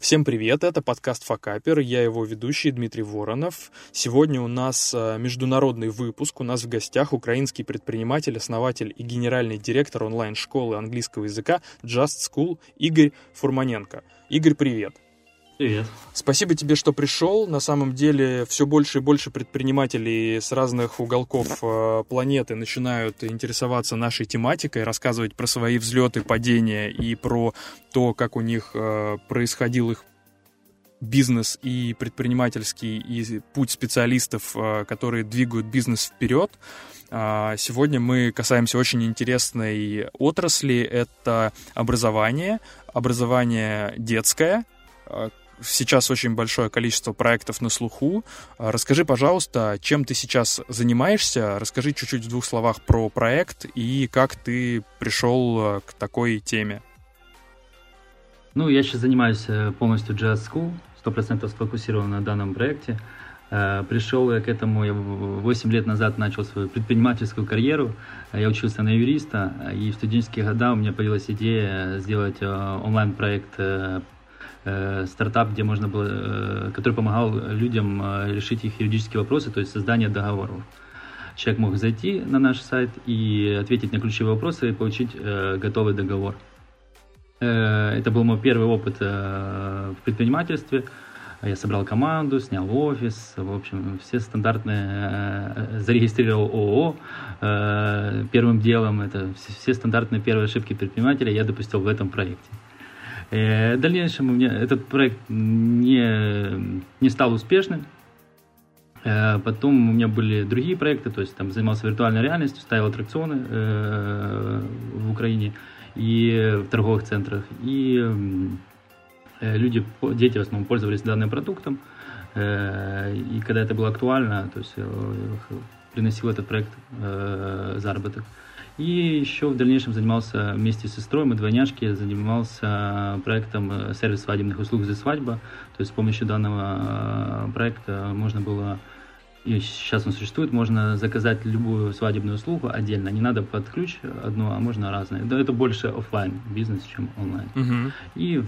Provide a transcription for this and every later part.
Всем привет, это подкаст «Факапер», я его ведущий Дмитрий Воронов. Сегодня у нас э, международный выпуск, у нас в гостях украинский предприниматель, основатель и генеральный директор онлайн-школы английского языка Just School Игорь Фурманенко. Игорь, привет. Привет. Спасибо тебе, что пришел. На самом деле все больше и больше предпринимателей с разных уголков э, планеты начинают интересоваться нашей тематикой, рассказывать про свои взлеты, падения и про то, как у них э, происходил их бизнес и предпринимательский, и путь специалистов, э, которые двигают бизнес вперед. А, сегодня мы касаемся очень интересной отрасли. Это образование, образование детское, сейчас очень большое количество проектов на слуху. А, расскажи, пожалуйста, чем ты сейчас занимаешься? Расскажи чуть-чуть в двух словах про проект и как ты пришел а, к такой теме. Ну, я сейчас занимаюсь э, полностью Jazz School, 100% сфокусирован на данном проекте. Э, пришел я к этому, я 8 лет назад начал свою предпринимательскую карьеру. Я учился на юриста, и в студенческие годы у меня появилась идея сделать э, онлайн-проект стартап, где можно было, э, который помогал людям э, решить их юридические вопросы, то есть создание договоров. Человек мог зайти на наш сайт и ответить на ключевые вопросы и получить э, готовый договор. Э, это был мой первый опыт э, в предпринимательстве. Я собрал команду, снял офис, в общем, все стандартные, э, зарегистрировал ООО э, первым делом. Это все стандартные первые ошибки предпринимателя я допустил в этом проекте. Э, в дальнейшем у меня этот проект не, не стал успешным. Э, потом у меня были другие проекты, то есть там занимался виртуальной реальностью, ставил аттракционы э, в Украине и в торговых центрах. И люди, дети в основном пользовались данным продуктом. И когда это было актуально, то есть приносил этот проект заработок. И еще в дальнейшем занимался вместе с сестрой, мы двойняшки, занимался проектом э, сервис свадебных услуг «За свадьба». То есть с помощью данного э, проекта можно было и сейчас он существует, можно заказать любую свадебную услугу отдельно. Не надо под ключ одну, а можно разные. Да, это больше офлайн бизнес, чем онлайн. Угу. И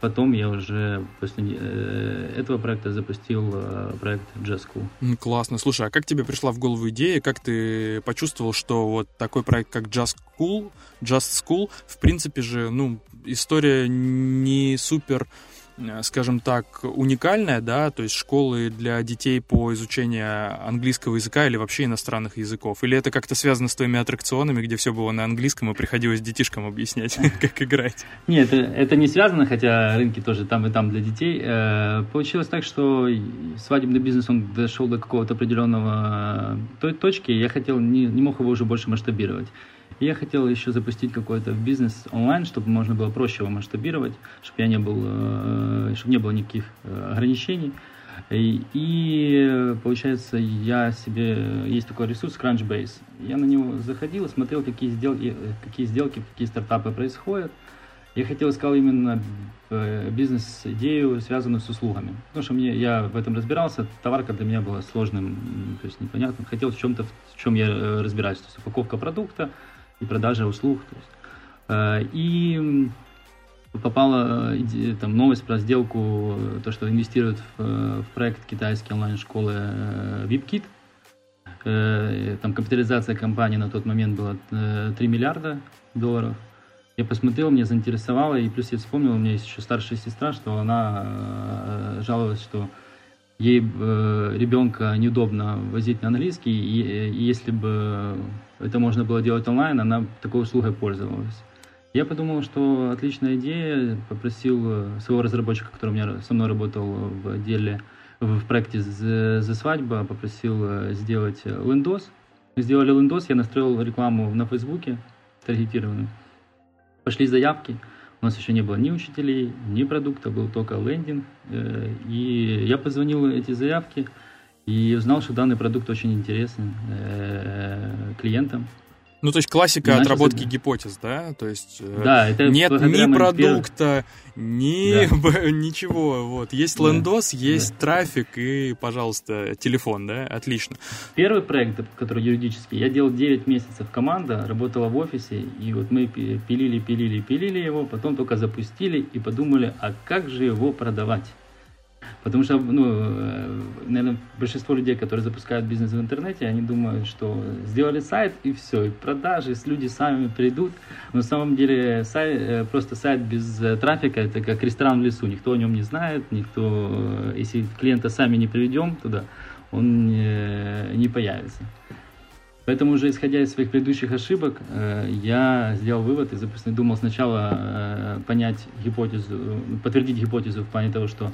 Потом я уже после э, этого проекта запустил э, проект Jazz School. Классно. Слушай, а как тебе пришла в голову идея, как ты почувствовал, что вот такой проект, как Jazz School, Just School, в принципе же, ну, история не супер скажем так, уникальная, да, то есть школы для детей по изучению английского языка или вообще иностранных языков? Или это как-то связано с твоими аттракционами, где все было на английском и приходилось детишкам объяснять, как играть? Нет, это, это не связано, хотя рынки тоже там и там для детей. Э, получилось так, что свадебный бизнес, он дошел до какого-то определенного э, той точки, я хотел, не, не мог его уже больше масштабировать. И я хотел еще запустить какой-то бизнес онлайн, чтобы можно было проще его масштабировать, чтобы я не был, э, чтобы не было никаких э, ограничений. И, и получается, я себе есть такой ресурс Crunchbase. Я на него заходил, смотрел, какие сделки, какие сделки, какие стартапы происходят. Я хотел искал именно э, бизнес-идею, связанную с услугами. Потому что мне, я в этом разбирался, товарка для меня была сложным, то есть непонятным. Хотел в чем-то, в чем я разбираюсь. То есть упаковка продукта, и продажа услуг. То есть. Э, и попала э, там, новость про сделку, то, что инвестируют в, в проект китайской онлайн-школы VIPKit. Э, там капитализация компании на тот момент была 3 миллиарда долларов. Я посмотрел, меня заинтересовало, и плюс я вспомнил, у меня есть еще старшая сестра, что она жаловалась, что ей э, ребенка неудобно возить на английский, и, и если бы это можно было делать онлайн, она такой услугой пользовалась. Я подумал, что отличная идея, попросил э, своего разработчика, который у меня со мной работал в деле, в проекте «За свадьба», попросил э, сделать лендос. Мы сделали лендос, я настроил рекламу на Фейсбуке, таргетированную. Пошли заявки, у нас еще не было ни учителей, ни продукта, был только лендинг. Э, и я позвонил эти заявки и узнал, что данный продукт очень интересен клиентам. Ну, то есть классика отработки за... гипотез, да? То есть э, да, это нет ни продукта, ни да. ничего. Вот. Есть да. лендос, есть да. трафик и, пожалуйста, телефон, да? Отлично. Первый проект, который юридический, я делал 9 месяцев команда, работала в офисе, и вот мы пилили, пилили, пилили его, потом только запустили и подумали, а как же его продавать? Потому что, ну, э, наверное, большинство людей, которые запускают бизнес в интернете, они думают, что сделали сайт и все, и продажи, люди сами придут. Но на самом деле сайт, э, просто сайт без э, трафика это как ресторан в лесу. Никто о нем не знает, никто, если клиента сами не приведем туда, он не, появится. Поэтому уже исходя из своих предыдущих ошибок, я сделал вывод и, допустим, думал сначала понять гипотезу, подтвердить гипотезу в плане того, что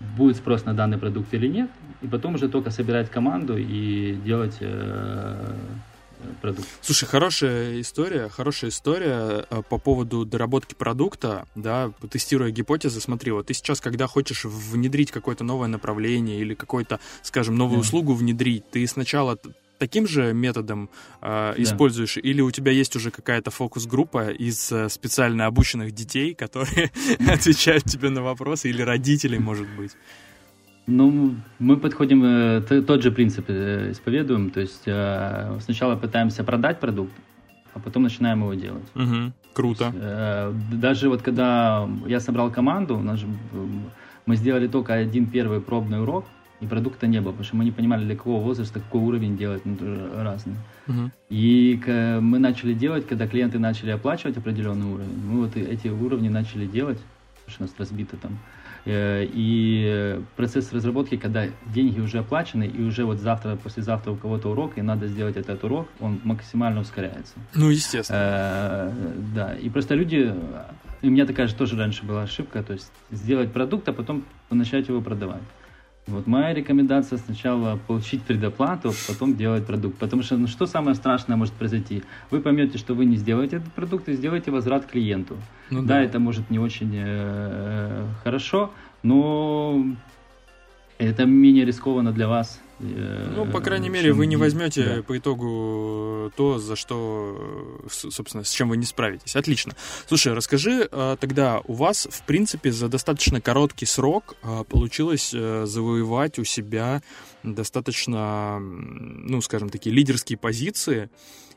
будет спрос на данный продукт или нет, и потом уже только собирать команду и делать э, продукт. Слушай, хорошая история, хорошая история э, по поводу доработки продукта, да, тестируя гипотезы. Смотри, вот ты сейчас, когда хочешь внедрить какое-то новое направление или какую-то, скажем, новую да. услугу внедрить, ты сначала таким же методом э, да. используешь, или у тебя есть уже какая-то фокус-группа из э, специально обученных детей, которые отвечают тебе на вопросы, или родителей, может быть? Ну, мы подходим, э, тот же принцип э, исповедуем, то есть э, сначала пытаемся продать продукт, а потом начинаем его делать. Угу, круто. Есть, э, даже вот когда я собрал команду, мы сделали только один первый пробный урок, и продукта не было, потому что мы не понимали, для какого возраста, какой уровень делать, ну, разный. Uh-huh. И мы начали делать, когда клиенты начали оплачивать определенный уровень, мы вот эти уровни начали делать, потому что у нас разбито там. Э, и процесс разработки, когда деньги уже оплачены, и уже вот завтра, послезавтра у кого-то урок, и надо сделать этот урок, он максимально ускоряется. Ну, естественно. Э, да, и просто люди, и у меня такая же тоже раньше была ошибка, то есть сделать продукт, а потом начать его продавать. Вот моя рекомендация сначала получить предоплату, потом делать продукт. Потому что ну, что самое страшное может произойти? Вы поймете, что вы не сделаете этот продукт и сделаете возврат клиенту. Ну, да. да, это может не очень э, хорошо, но это менее рискованно для вас. Ну, по крайней мере, вы не возьмете да. по итогу то, за что, собственно, с чем вы не справитесь. Отлично. Слушай, расскажи а, тогда, у вас, в принципе, за достаточно короткий срок а, получилось э, завоевать у себя достаточно, ну, скажем, такие лидерские позиции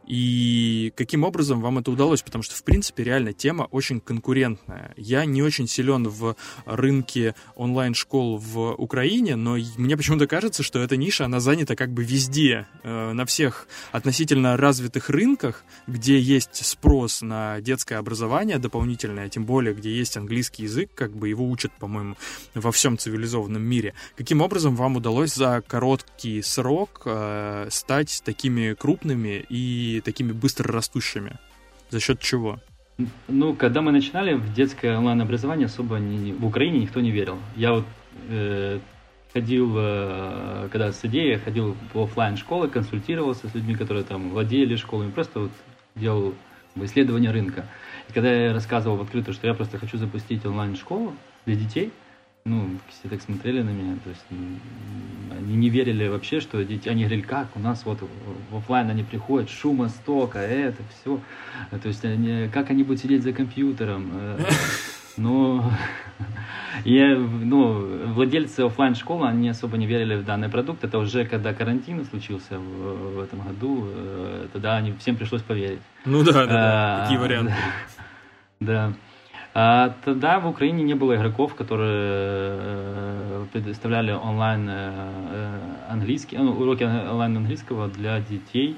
и каким образом вам это удалось? Потому что, в принципе, реально тема очень конкурентная. Я не очень силен в рынке онлайн-школ в Украине, но мне почему-то кажется, что эта ниша, она занята как бы везде, э, на всех относительно развитых рынках, где есть спрос на детское образование дополнительное, тем более, где есть английский язык, как бы его учат, по-моему, во всем цивилизованном мире. Каким образом вам удалось за короткий срок э, стать такими крупными и такими быстро растущими? За счет чего? Ну, когда мы начинали в детское онлайн-образование, особо не, в Украине никто не верил. Я вот э, ходил, э, когда с идеей, ходил в офлайн школы, консультировался с людьми, которые там владели школами, просто вот делал исследование рынка. И когда я рассказывал в открытую, что я просто хочу запустить онлайн-школу для детей, ну, все так смотрели на меня, то есть они не верили вообще, что дети, они говорили, как у нас вот в офлайн они приходят, шума стока, это все, то есть они, как они будут сидеть за компьютером, э, но я, ну, владельцы офлайн школы они особо не верили в данный продукт. Это уже когда карантин случился в, в этом году, э, тогда они всем пришлось поверить. Ну да, да, да. какие варианты. Да. А, тогда в Украине не было игроков, которые э, предоставляли онлайн э, английский, ну, уроки онлайн английского для детей.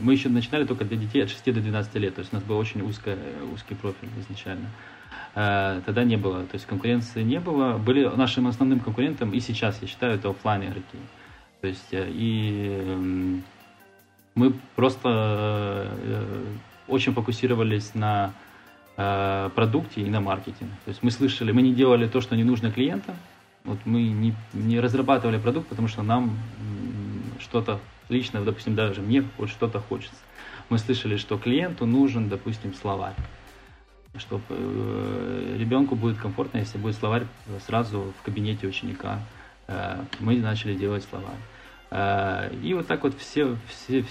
Мы еще начинали только для детей от 6 до 12 лет, то есть у нас был очень узкий, узкий профиль изначально. Тогда не было, то есть конкуренции не было. Были нашим основным конкурентом, и сейчас, я считаю, это офлайн игроки. То есть и мы просто очень фокусировались на Э, продукте и на маркетинге. То есть мы слышали, мы не делали то, что не нужно клиентам, вот мы не, не разрабатывали продукт, потому что нам что-то лично, допустим, даже мне вот что-то хочется. Мы слышали, что клиенту нужен, допустим, словарь. Что э, ребенку будет комфортно, если будет словарь сразу в кабинете ученика. Э, мы начали делать словарь. Э, и вот так вот все, все,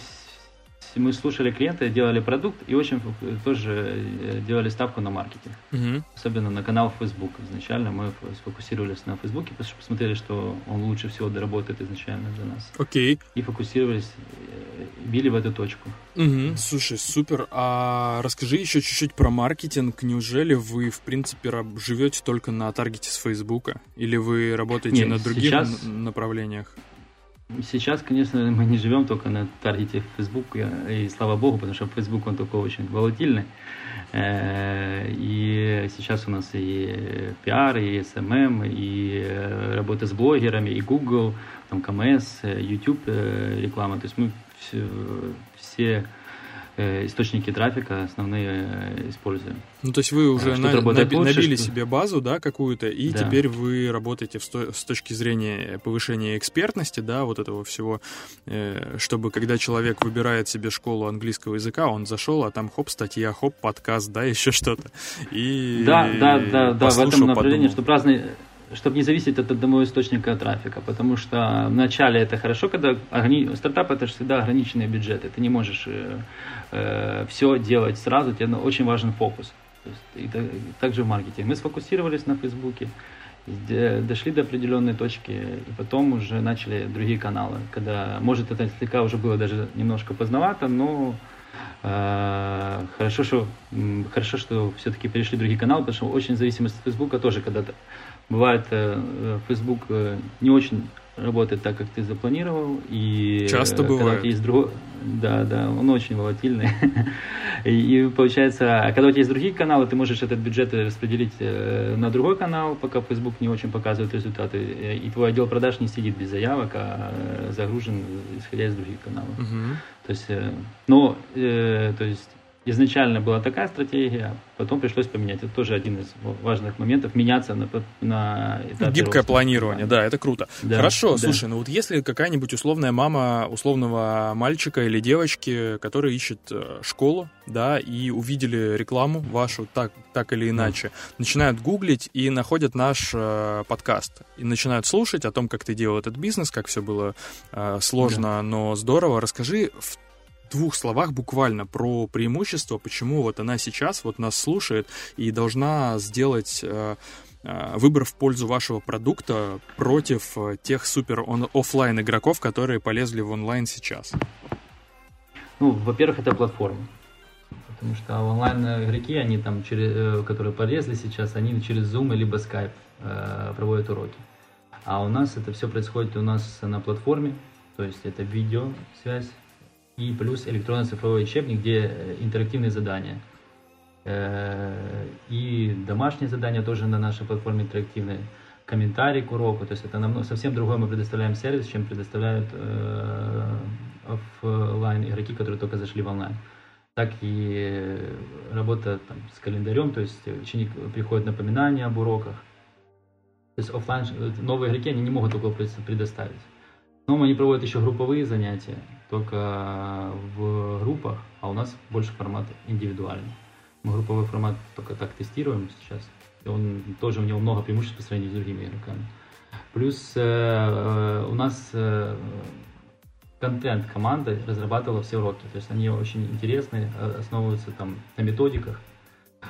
мы слушали клиента, делали продукт и очень тоже э, делали ставку на маркетинг. Угу. Особенно на канал Facebook. Изначально мы сфокусировались на Facebook, потому что посмотрели, что он лучше всего доработает изначально для нас. Окей. И фокусировались, э, били в эту точку. Угу. Слушай, супер. А расскажи еще чуть-чуть про маркетинг. Неужели вы, в принципе, живете только на таргете с Facebook? Или вы работаете Нет, на других сейчас... направлениях? Сейчас, конечно, мы не живем только на таргете Facebook, и слава богу, потому что Facebook, он такой очень волатильный. Э, и сейчас у нас и пиар, и SMM, и э, работа с блогерами, и Google, там КМС, YouTube э, реклама. То есть мы все, все источники трафика основные э, используем. Ну, то есть вы уже на, наби, лучше, набили что... себе базу, да, какую-то, и да. теперь вы работаете в сто, с точки зрения повышения экспертности, да, вот этого всего, э, чтобы когда человек выбирает себе школу английского языка, он зашел, а там хоп, статья, хоп, подкаст, да, еще что-то. И да, да, да, да, в этом направлении, подумал. чтобы разные чтобы не зависеть от одного источника трафика, потому что вначале это хорошо, когда ограни... стартап это же всегда ограниченные бюджеты, ты не можешь э, э, все делать сразу, тебе очень важен фокус. Есть, и, и также в маркетинге. Мы сфокусировались на Фейсбуке, дошли до определенной точки, и потом уже начали другие каналы, когда, может, это слегка уже было даже немножко поздновато, но э, хорошо, что, хорошо, что все-таки перешли в другие каналы, потому что очень зависимость от Фейсбука тоже когда-то Бывает, э, Facebook э, не очень работает так, как ты запланировал. И Часто бывает. есть друг... Да, да, он очень волатильный. и, и получается, а когда у тебя есть другие каналы, ты можешь этот бюджет распределить э, на другой канал, пока Facebook не очень показывает результаты. И твой отдел продаж не сидит без заявок, а загружен, исходя из других каналов. Угу. То есть, но, то есть изначально была такая стратегия, потом пришлось поменять. Это тоже один из важных моментов, меняться на, на этапе Гибкое роста. планирование, да, это круто. Да, Хорошо, да. слушай, ну вот если какая-нибудь условная мама условного мальчика или девочки, который ищет э, школу, да, и увидели рекламу вашу так, так или иначе, mm. начинают гуглить и находят наш э, подкаст, и начинают слушать о том, как ты делал этот бизнес, как все было э, сложно, yeah. но здорово. Расскажи в двух словах буквально про преимущество, почему вот она сейчас вот нас слушает и должна сделать э, э, выбор в пользу вашего продукта против э, тех супер офлайн игроков, которые полезли в онлайн сейчас? Ну, во-первых, это платформа. Потому что онлайн игроки, они там, через, которые полезли сейчас, они через Zoom либо Skype э, проводят уроки. А у нас это все происходит у нас на платформе, то есть это видеосвязь, и плюс электронный цифровой учебник, где э, интерактивные задания. Э, и домашние задания тоже на нашей платформе интерактивные. Комментарий к уроку, то есть это намного, совсем другой мы предоставляем сервис, чем предоставляют э, офлайн игроки, которые только зашли в онлайн. Так и работа там, с календарем, то есть ученик приходит напоминания об уроках. То есть офлайн новые игроки они не могут такого предоставить. Но они проводят еще групповые занятия, только в группах, а у нас больше формат индивидуальный. Мы групповой формат только так тестируем сейчас. И он тоже у него много преимуществ по сравнению с другими игроками. Плюс э, э, у нас э, контент команды разрабатывала все уроки. То есть они очень интересные, э, основываются там на методиках.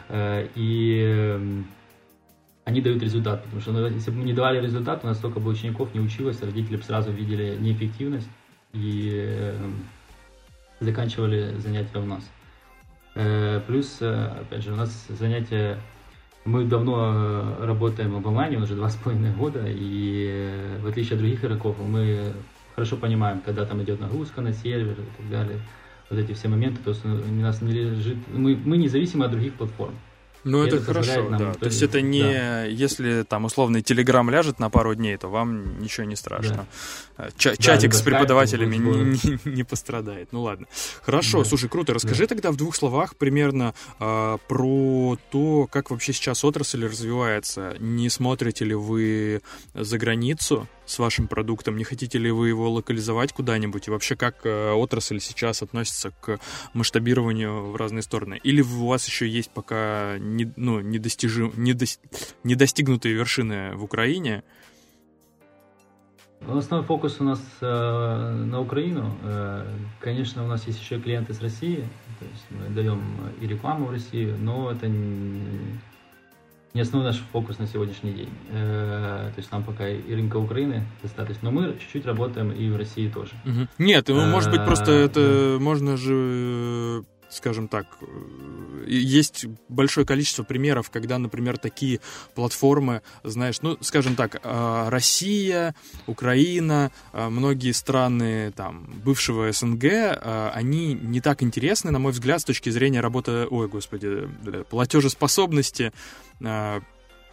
Э, и э, они дают результат. Потому что ну, если бы мы не давали результат, у нас столько бы учеников не училось, родители бы сразу видели неэффективность и э, заканчивали занятия у нас. Э, плюс, э, опять же, у нас занятия мы давно работаем в онлайне, уже два с половиной года, и в отличие от других игроков, мы хорошо понимаем, когда там идет нагрузка на сервер и так далее, вот эти все моменты, то есть у нас не лежит, мы, мы независимы от других платформ. Ну, это, это хорошо, да. То есть это не, да. если там условный телеграм ляжет на пару дней, то вам ничего не страшно. Да. Ч- да, чатик с преподавателями не, не, не пострадает. Ну ладно. Хорошо, да. слушай, круто. Расскажи да. тогда в двух словах примерно э, про то, как вообще сейчас отрасль развивается. Не смотрите ли вы за границу? С вашим продуктом? Не хотите ли вы его локализовать куда-нибудь? И вообще, как э, отрасль сейчас относится к масштабированию в разные стороны? Или у вас еще есть пока не, ну, недостижим, недос, недостигнутые вершины в Украине? Основной фокус у нас э, на Украину. Э, конечно, у нас есть еще клиенты с России, то есть мы даем и рекламу в Россию, но это не, не основной наш фокус на сегодняшний день. Э, то есть нам пока и рынка Украины достаточно, но мы чуть-чуть работаем и в России тоже. Нет, ну, может быть, просто э, это можно же скажем так, э, есть большое количество примеров, когда, например, такие платформы, знаешь, ну, скажем так, а, Россия, Украина, а, многие страны там бывшего СНГ, они не так интересны, на мой взгляд, с точки зрения работы, ой, господи, платежеспособности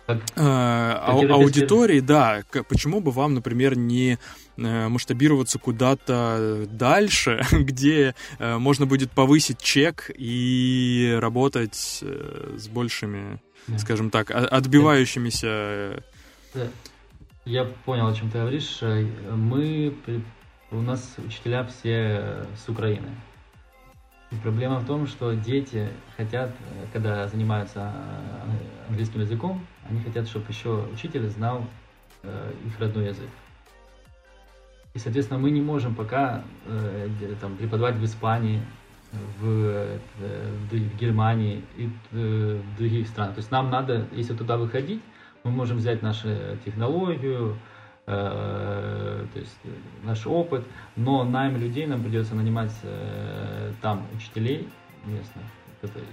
аудитории, да, почему бы вам, например, не Э, масштабироваться куда-то дальше, где э, можно будет повысить чек и работать э, с большими, да. скажем так, отбивающимися. Да. Я понял, о чем ты говоришь. Мы, у нас учителя все с Украины. Проблема в том, что дети хотят, когда занимаются английским языком, они хотят, чтобы еще учитель знал их родной язык. И, соответственно, мы не можем пока э, там, преподавать в Испании, в, э, в Германии и э, в других странах. То есть нам надо, если туда выходить, мы можем взять нашу технологию, э, то есть наш опыт, но найм людей нам придется нанимать э, там учителей местных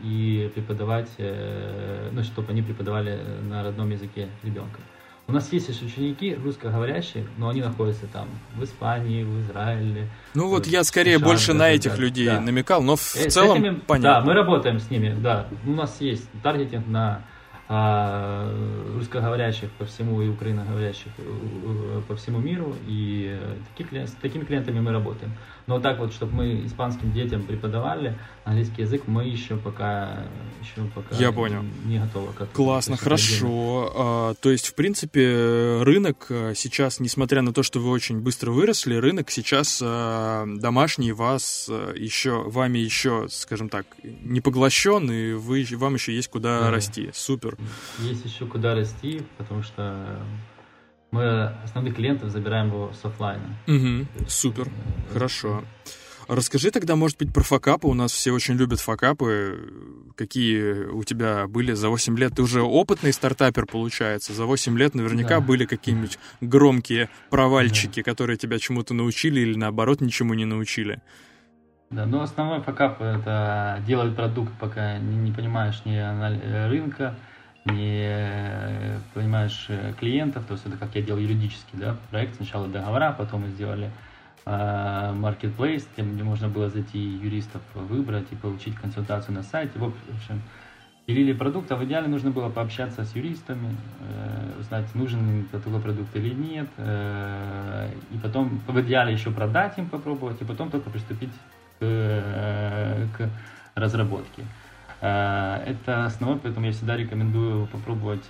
и преподавать, э, ну, чтобы они преподавали на родном языке ребенка. У нас есть еще ученики русскоговорящие, но они находятся там в Испании, в Израиле. Ну вот я скорее США, больше на этих людей да. намекал, но в э, целом этими, понятно. Да, мы работаем с ними, да. У нас есть таргетинг на русскоговорящих по всему и украиноговорящих э, э, по всему миру, и таких, с такими клиентами мы работаем. Но так вот, чтобы мы испанским детям преподавали английский язык, мы еще пока, еще пока Я понял. не готовы. К Классно, хорошо. А, то есть, в принципе, рынок а, сейчас, несмотря на то, что вы очень быстро выросли, рынок сейчас а, домашний вас а, еще, вами еще, скажем так, не поглощен, и вы, вам еще есть куда да. расти. Супер. Есть еще куда расти, потому что мы основных клиентов забираем его с офлайна. Угу, супер, хорошо. Расскажи тогда, может быть, про факапы. У нас все очень любят факапы. Какие у тебя были за 8 лет? Ты уже опытный стартапер, получается. За 8 лет наверняка да. были какие-нибудь громкие провальчики, да. которые тебя чему-то научили или, наоборот, ничему не научили. Да, но основной факап — это делать продукт, пока не, не понимаешь ни рынка, не понимаешь э, клиентов, то есть это как я делал юридический да, проект, сначала договора, потом мы сделали э, marketplace, где можно было зайти юристов выбрать и получить консультацию на сайте. В общем, пилили продукт, а в идеале нужно было пообщаться с юристами, э, узнать, нужен такой продукт или нет, э, и потом в идеале еще продать им, попробовать, и потом только приступить к, э, к разработке. Э, это основное, поэтому я всегда рекомендую попробовать,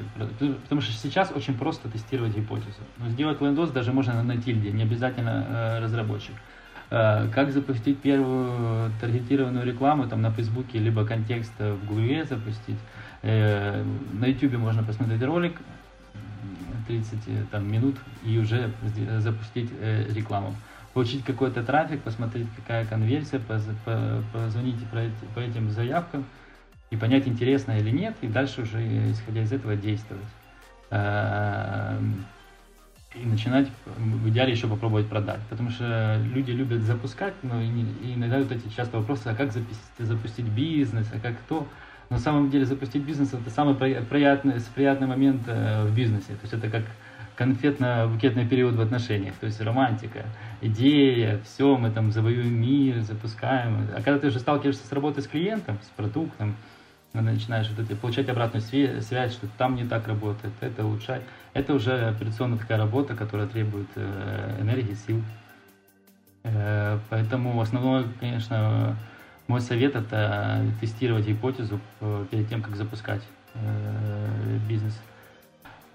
потому что сейчас очень просто тестировать гипотезу. Но сделать лендос даже можно на тильде, не обязательно э, разработчик. Э, как запустить первую таргетированную рекламу там, на Фейсбуке, либо контекст в Гугле запустить. На Ютубе можно посмотреть ролик 30 там, минут и уже запустить рекламу получить какой-то трафик, посмотреть, какая конверсия, позвонить по этим заявкам, и понять, интересно или нет, и дальше уже, исходя из этого, действовать. Эм, и начинать, в идеале, еще попробовать продать. Потому что люди любят запускать, но иногда вот эти часто вопросы, а как запустить, запустить бизнес, а как кто. На самом деле запустить бизнес это самый приятный, приятный момент э, в бизнесе. То есть это как конфетно-букетный период в отношениях, то есть романтика, идея, все, мы там завоюем мир, запускаем. А когда ты уже сталкиваешься с работой с клиентом, с продуктом, начинаешь вот это, получать обратную связь, что там не так работает, это улучшать. Это уже операционная такая работа, которая требует э, энергии, сил. Э, поэтому основной, конечно, мой совет это тестировать гипотезу перед тем, как запускать э, бизнес.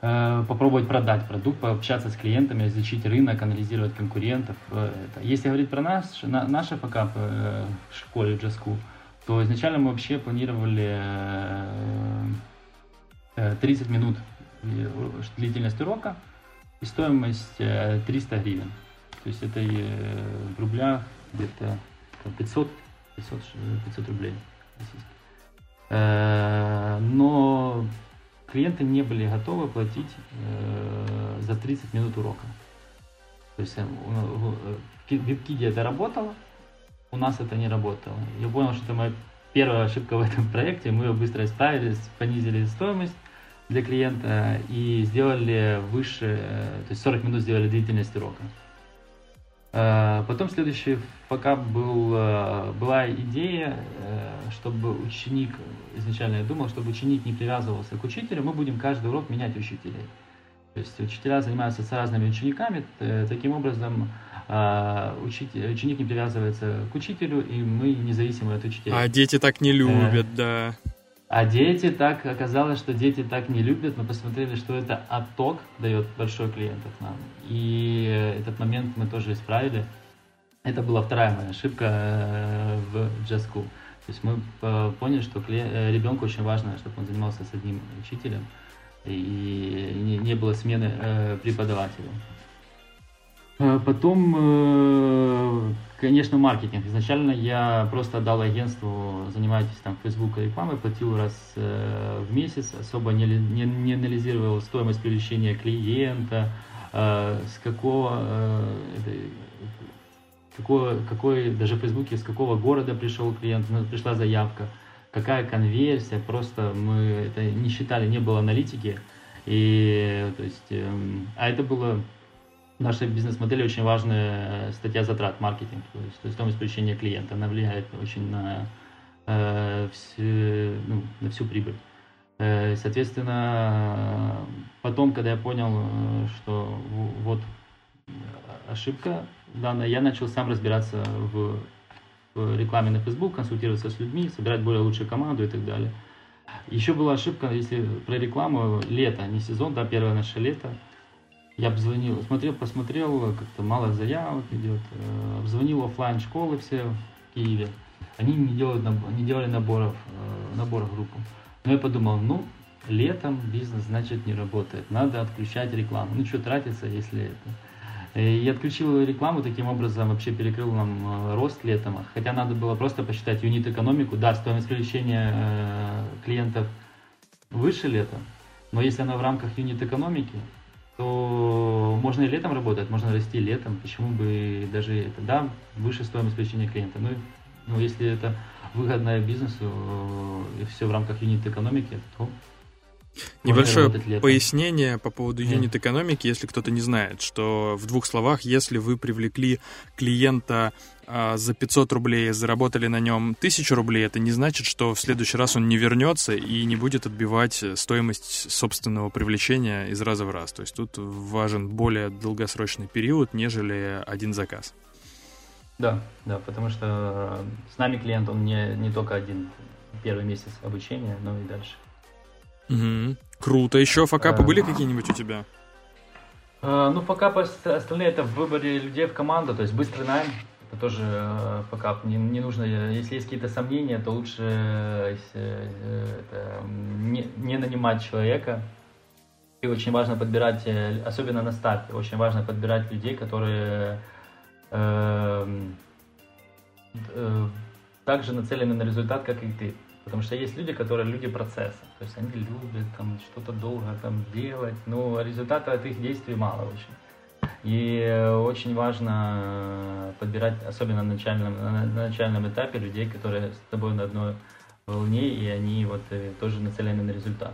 Попробовать продать продукт, пообщаться с клиентами, изучить рынок, анализировать конкурентов. Если говорить про наш, наши факапы в школе School, то изначально мы вообще планировали 30 э, минут длительность урока. и стоимость 300 гривен. То есть это в рублях где-то 500, 500, 500 рублей. Но клиенты не были готовы платить за 30 минут урока. То есть в WebKid это работало, у нас это не работало. Я понял, что это моя первая ошибка в этом проекте. Мы ее быстро исправили, понизили стоимость для клиента и сделали выше, то есть 40 минут сделали длительность урока. Э, потом следующий факап был, э, была идея, э, чтобы ученик, изначально я думал, чтобы ученик не привязывался к учителю, мы будем каждый урок менять учителей. То есть учителя занимаются с разными учениками, таким образом учитель, ученик не привязывается к учителю, и мы независимы от учителя. А дети так не любят, э, да. А дети так, оказалось, что дети так не любят. Мы посмотрели, что это отток дает большой клиентов нам. И этот момент мы тоже исправили. Это была вторая моя ошибка э, в Just School. То есть мы э, поняли, что ребенку очень важно, чтобы он занимался с одним учителем и не было смены преподавателя. Э, потом, э, конечно, маркетинг. Изначально я просто отдал агентству, занимайтесь там Facebook рекламой, платил раз э, в месяц, особо не, не, не анализировал стоимость привлечения клиента, с какого, какого, какой, даже в Фейсбуке, с какого города пришел клиент, ну, пришла заявка, какая конверсия, просто мы это не считали, не было аналитики, и, то есть, эм, а это было нашей бизнес-модели очень важная статья затрат маркетинг, то есть, то есть стоимость привлечения клиента. Она влияет очень на, э, все, ну, на всю прибыль. Э, соответственно, потом, когда я понял, э, что вот ошибка данная, я начал сам разбираться в, в рекламе на Facebook, консультироваться с людьми, собирать более лучшую команду и так далее. Еще была ошибка, если про рекламу, лето, не сезон, да, первое наше лето – я обзвонил, смотрел, посмотрел, как-то мало заявок идет. Э, обзвонил офлайн школы все в Киеве. Они не, делают, не делали наборов, э, наборов группу. Но я подумал, ну, летом бизнес, значит, не работает. Надо отключать рекламу. Ну, что тратиться, если это... И отключил рекламу, таким образом вообще перекрыл нам э, рост летом. Хотя надо было просто посчитать юнит экономику. Да, стоимость привлечения клиентов выше летом, но если она в рамках юнит экономики, то можно и летом работать, можно расти летом, почему бы даже это, да, выше стоимость привлечения клиента. Ну, ну если это выгодное бизнесу и все в рамках юнит экономики, то Небольшое пояснение по поводу юнит экономики, если кто-то не знает, что в двух словах, если вы привлекли клиента за 500 рублей, заработали на нем 1000 рублей, это не значит, что в следующий раз он не вернется и не будет отбивать стоимость собственного привлечения из раза в раз. То есть тут важен более долгосрочный период, нежели один заказ. Да, да, потому что с нами клиент, он не, не только один первый месяц обучения, но и дальше. Угу. Круто. Еще факапы были какие-нибудь у тебя? Э, ну, факапы остальные это в выборе людей в команду, то есть быстрый найм. Это тоже э, факап. Не, не нужно, если есть какие-то сомнения, то лучше э, это, не, не нанимать человека. И очень важно подбирать, особенно на старте, очень важно подбирать людей, которые э, э, также нацелены на результат, как и ты. Потому что есть люди, которые люди процесса. То есть они любят там что-то долго там делать, но результата от их действий мало очень. И очень важно подбирать, особенно на начальном, на начальном этапе, людей, которые с тобой на одной волне, и они вот э, тоже нацелены на результат.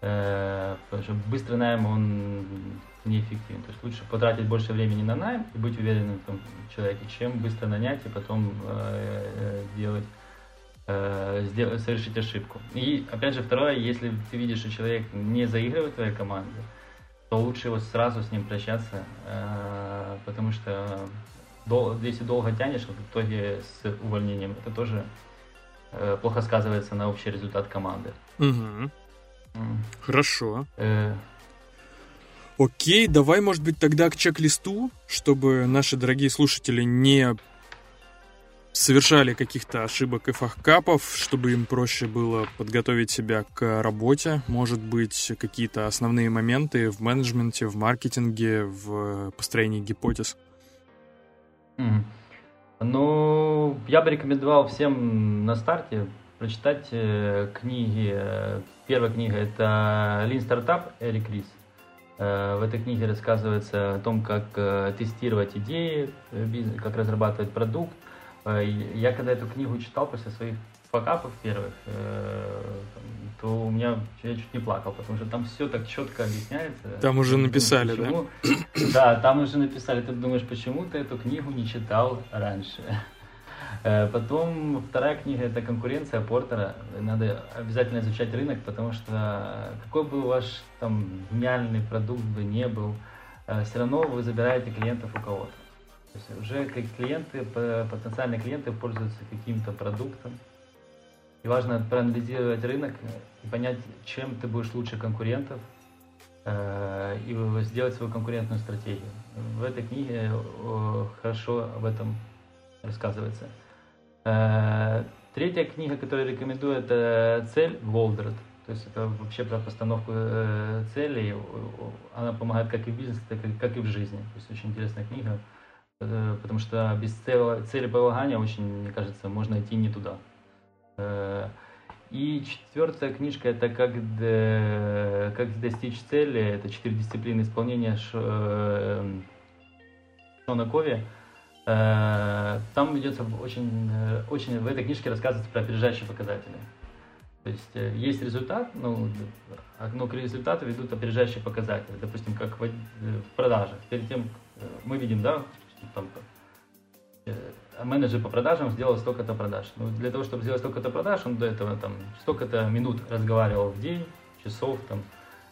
Э, потому что быстрый найм, он неэффективен. То есть лучше потратить больше времени на найм и быть уверенным в том человеке, чем быстро нанять и потом э, делать э, совершить ошибку. И опять же, второе, если ты видишь, что человек не заигрывает в твоей команде, то лучше его сразу с ним прощаться, э, потому что дол- если долго тянешь, в итоге с увольнением, это тоже э, плохо сказывается на общий результат команды. Угу. Mm. Хорошо. Э, Окей, давай, может быть, тогда к чек-листу, чтобы наши дорогие слушатели не совершали каких-то ошибок и фахкапов, чтобы им проще было подготовить себя к работе? Может быть, какие-то основные моменты в менеджменте, в маркетинге, в построении гипотез? Ну, я бы рекомендовал всем на старте прочитать э, книги. Первая книга это Lean Startup Эрик Рис. Э, в этой книге рассказывается о том, как э, тестировать идеи, как разрабатывать продукт. Я когда эту книгу читал после своих факапов первых, то у меня я чуть не плакал, потому что там все так четко объясняется. Там уже написали, почему, да? Да, там уже написали. Ты думаешь, почему ты эту книгу не читал раньше? Э, потом вторая книга это конкуренция Портера. Надо обязательно изучать рынок, потому что какой бы ваш там гениальный продукт бы не был, э, все равно вы забираете клиентов у кого-то. То есть уже как клиенты, потенциальные клиенты пользуются каким-то продуктом. И важно проанализировать рынок и понять, чем ты будешь лучше конкурентов, э, и сделать свою конкурентную стратегию. В этой книге хорошо об этом рассказывается. Э, третья книга, которую рекомендую, это «Цель Волдерт». То есть это вообще про постановку э, целей. Она помогает как и в бизнесе, так и, в жизни. То есть очень интересная книга, потому что без цели, целеполагания очень, мне кажется, можно идти не туда. И четвертая книжка это как, как достичь цели. Это четыре дисциплины исполнения Шона Кови. Э, там идется очень, э, очень в этой книжке рассказывается про опережающие показатели. То есть э, есть результат, ну, но к результату ведут опережающие показатели. Допустим, как в, продажах. Перед тем мы видим, да, там, менеджер по продажам сделал столько-то продаж. Но для того, чтобы сделать столько-то продаж, он до этого там столько-то минут разговаривал в день, часов там,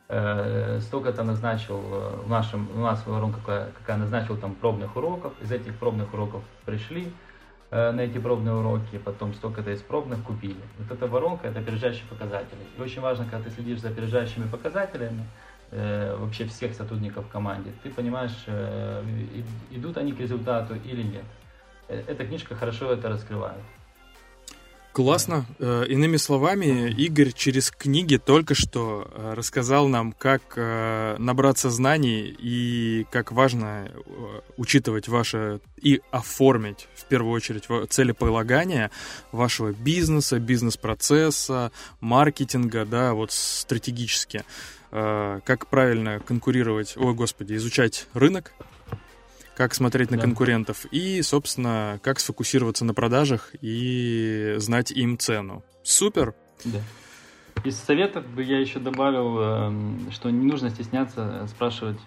э, столько-то назначил э, в нашем, у нас воронка какая, какая назначил там пробных уроков, из этих пробных уроков пришли э, на эти пробные уроки, потом столько-то из пробных купили. Вот эта воронка, это опережающие показатели. И очень важно, когда ты следишь за опережающими показателями, э, вообще всех сотрудников в команде, ты понимаешь, э, идут они к результату или нет. Э, эта книжка хорошо это раскрывает. Классно. Иными словами, Игорь через книги только что рассказал нам, как набраться знаний и как важно учитывать ваше и оформить, в первую очередь, целеполагание вашего бизнеса, бизнес-процесса, маркетинга, да, вот стратегически. Как правильно конкурировать, ой, господи, изучать рынок, как смотреть на да. конкурентов и, собственно, как сфокусироваться на продажах и знать им цену. Супер! Да. Из советов бы я еще добавил, эм, что не нужно стесняться спрашивать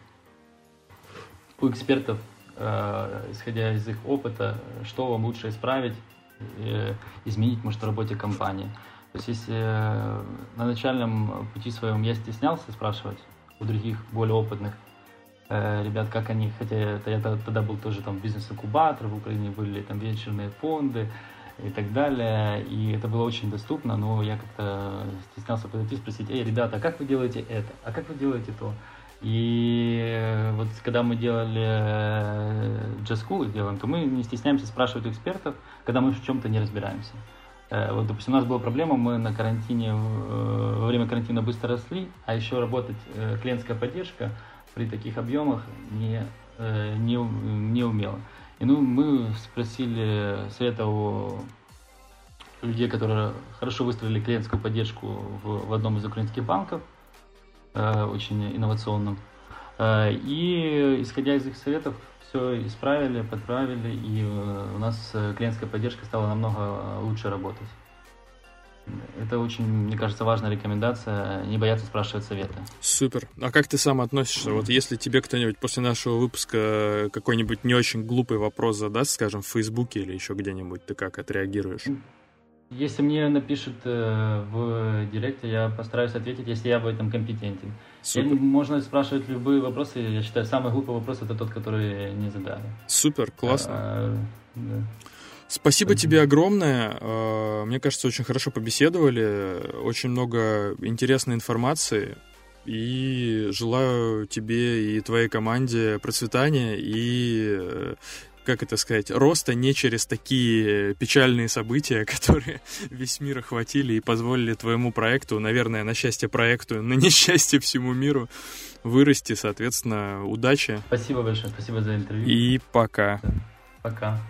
у экспертов, э, исходя из их опыта, что вам лучше исправить, э, изменить, может, в работе компании. То есть, если э, на начальном пути своем я стеснялся спрашивать у других более опытных Э, ребят, как они, хотя это, я тогда был тоже там бизнес-инкубатор, в Украине были там венчурные фонды и так далее, и это было очень доступно, но я как-то стеснялся подойти и спросить, эй, ребята, а как вы делаете это, а как вы делаете то? И вот когда мы делали Just Cool делаем, то мы не стесняемся спрашивать у экспертов, когда мы в чем-то не разбираемся. Э, вот, допустим, у нас была проблема, мы на карантине, э, во время карантина быстро росли, а еще работать клиентская поддержка – при таких объемах не, э, не, не умела. И ну, мы спросили совета у людей, которые хорошо выстроили клиентскую поддержку в, в одном из украинских банков, э, очень инновационном. Э, и исходя из их советов, все исправили, подправили, и у нас клиентская поддержка стала намного лучше работать. Это очень, мне кажется, важная рекомендация, не бояться спрашивать совета. Супер. А как ты сам относишься? Вот если тебе кто-нибудь после нашего выпуска какой-нибудь не очень глупый вопрос задаст, скажем, в Фейсбуке или еще где-нибудь, ты как отреагируешь? Если мне напишут э, в директе, я постараюсь ответить, если я в этом компетентен. Супер. можно спрашивать любые вопросы. Я считаю, самый глупый вопрос это тот, который не задали. Супер, классно. А, да. Спасибо тебе огромное. Э, мне кажется, очень хорошо побеседовали. Очень много интересной информации. И желаю тебе и твоей команде процветания и э, как это сказать, роста не через такие печальные события, которые весь мир охватили и позволили твоему проекту, наверное, на счастье проекту, на несчастье всему миру вырасти, соответственно, удачи. Спасибо большое, спасибо за интервью. И пока. Пока.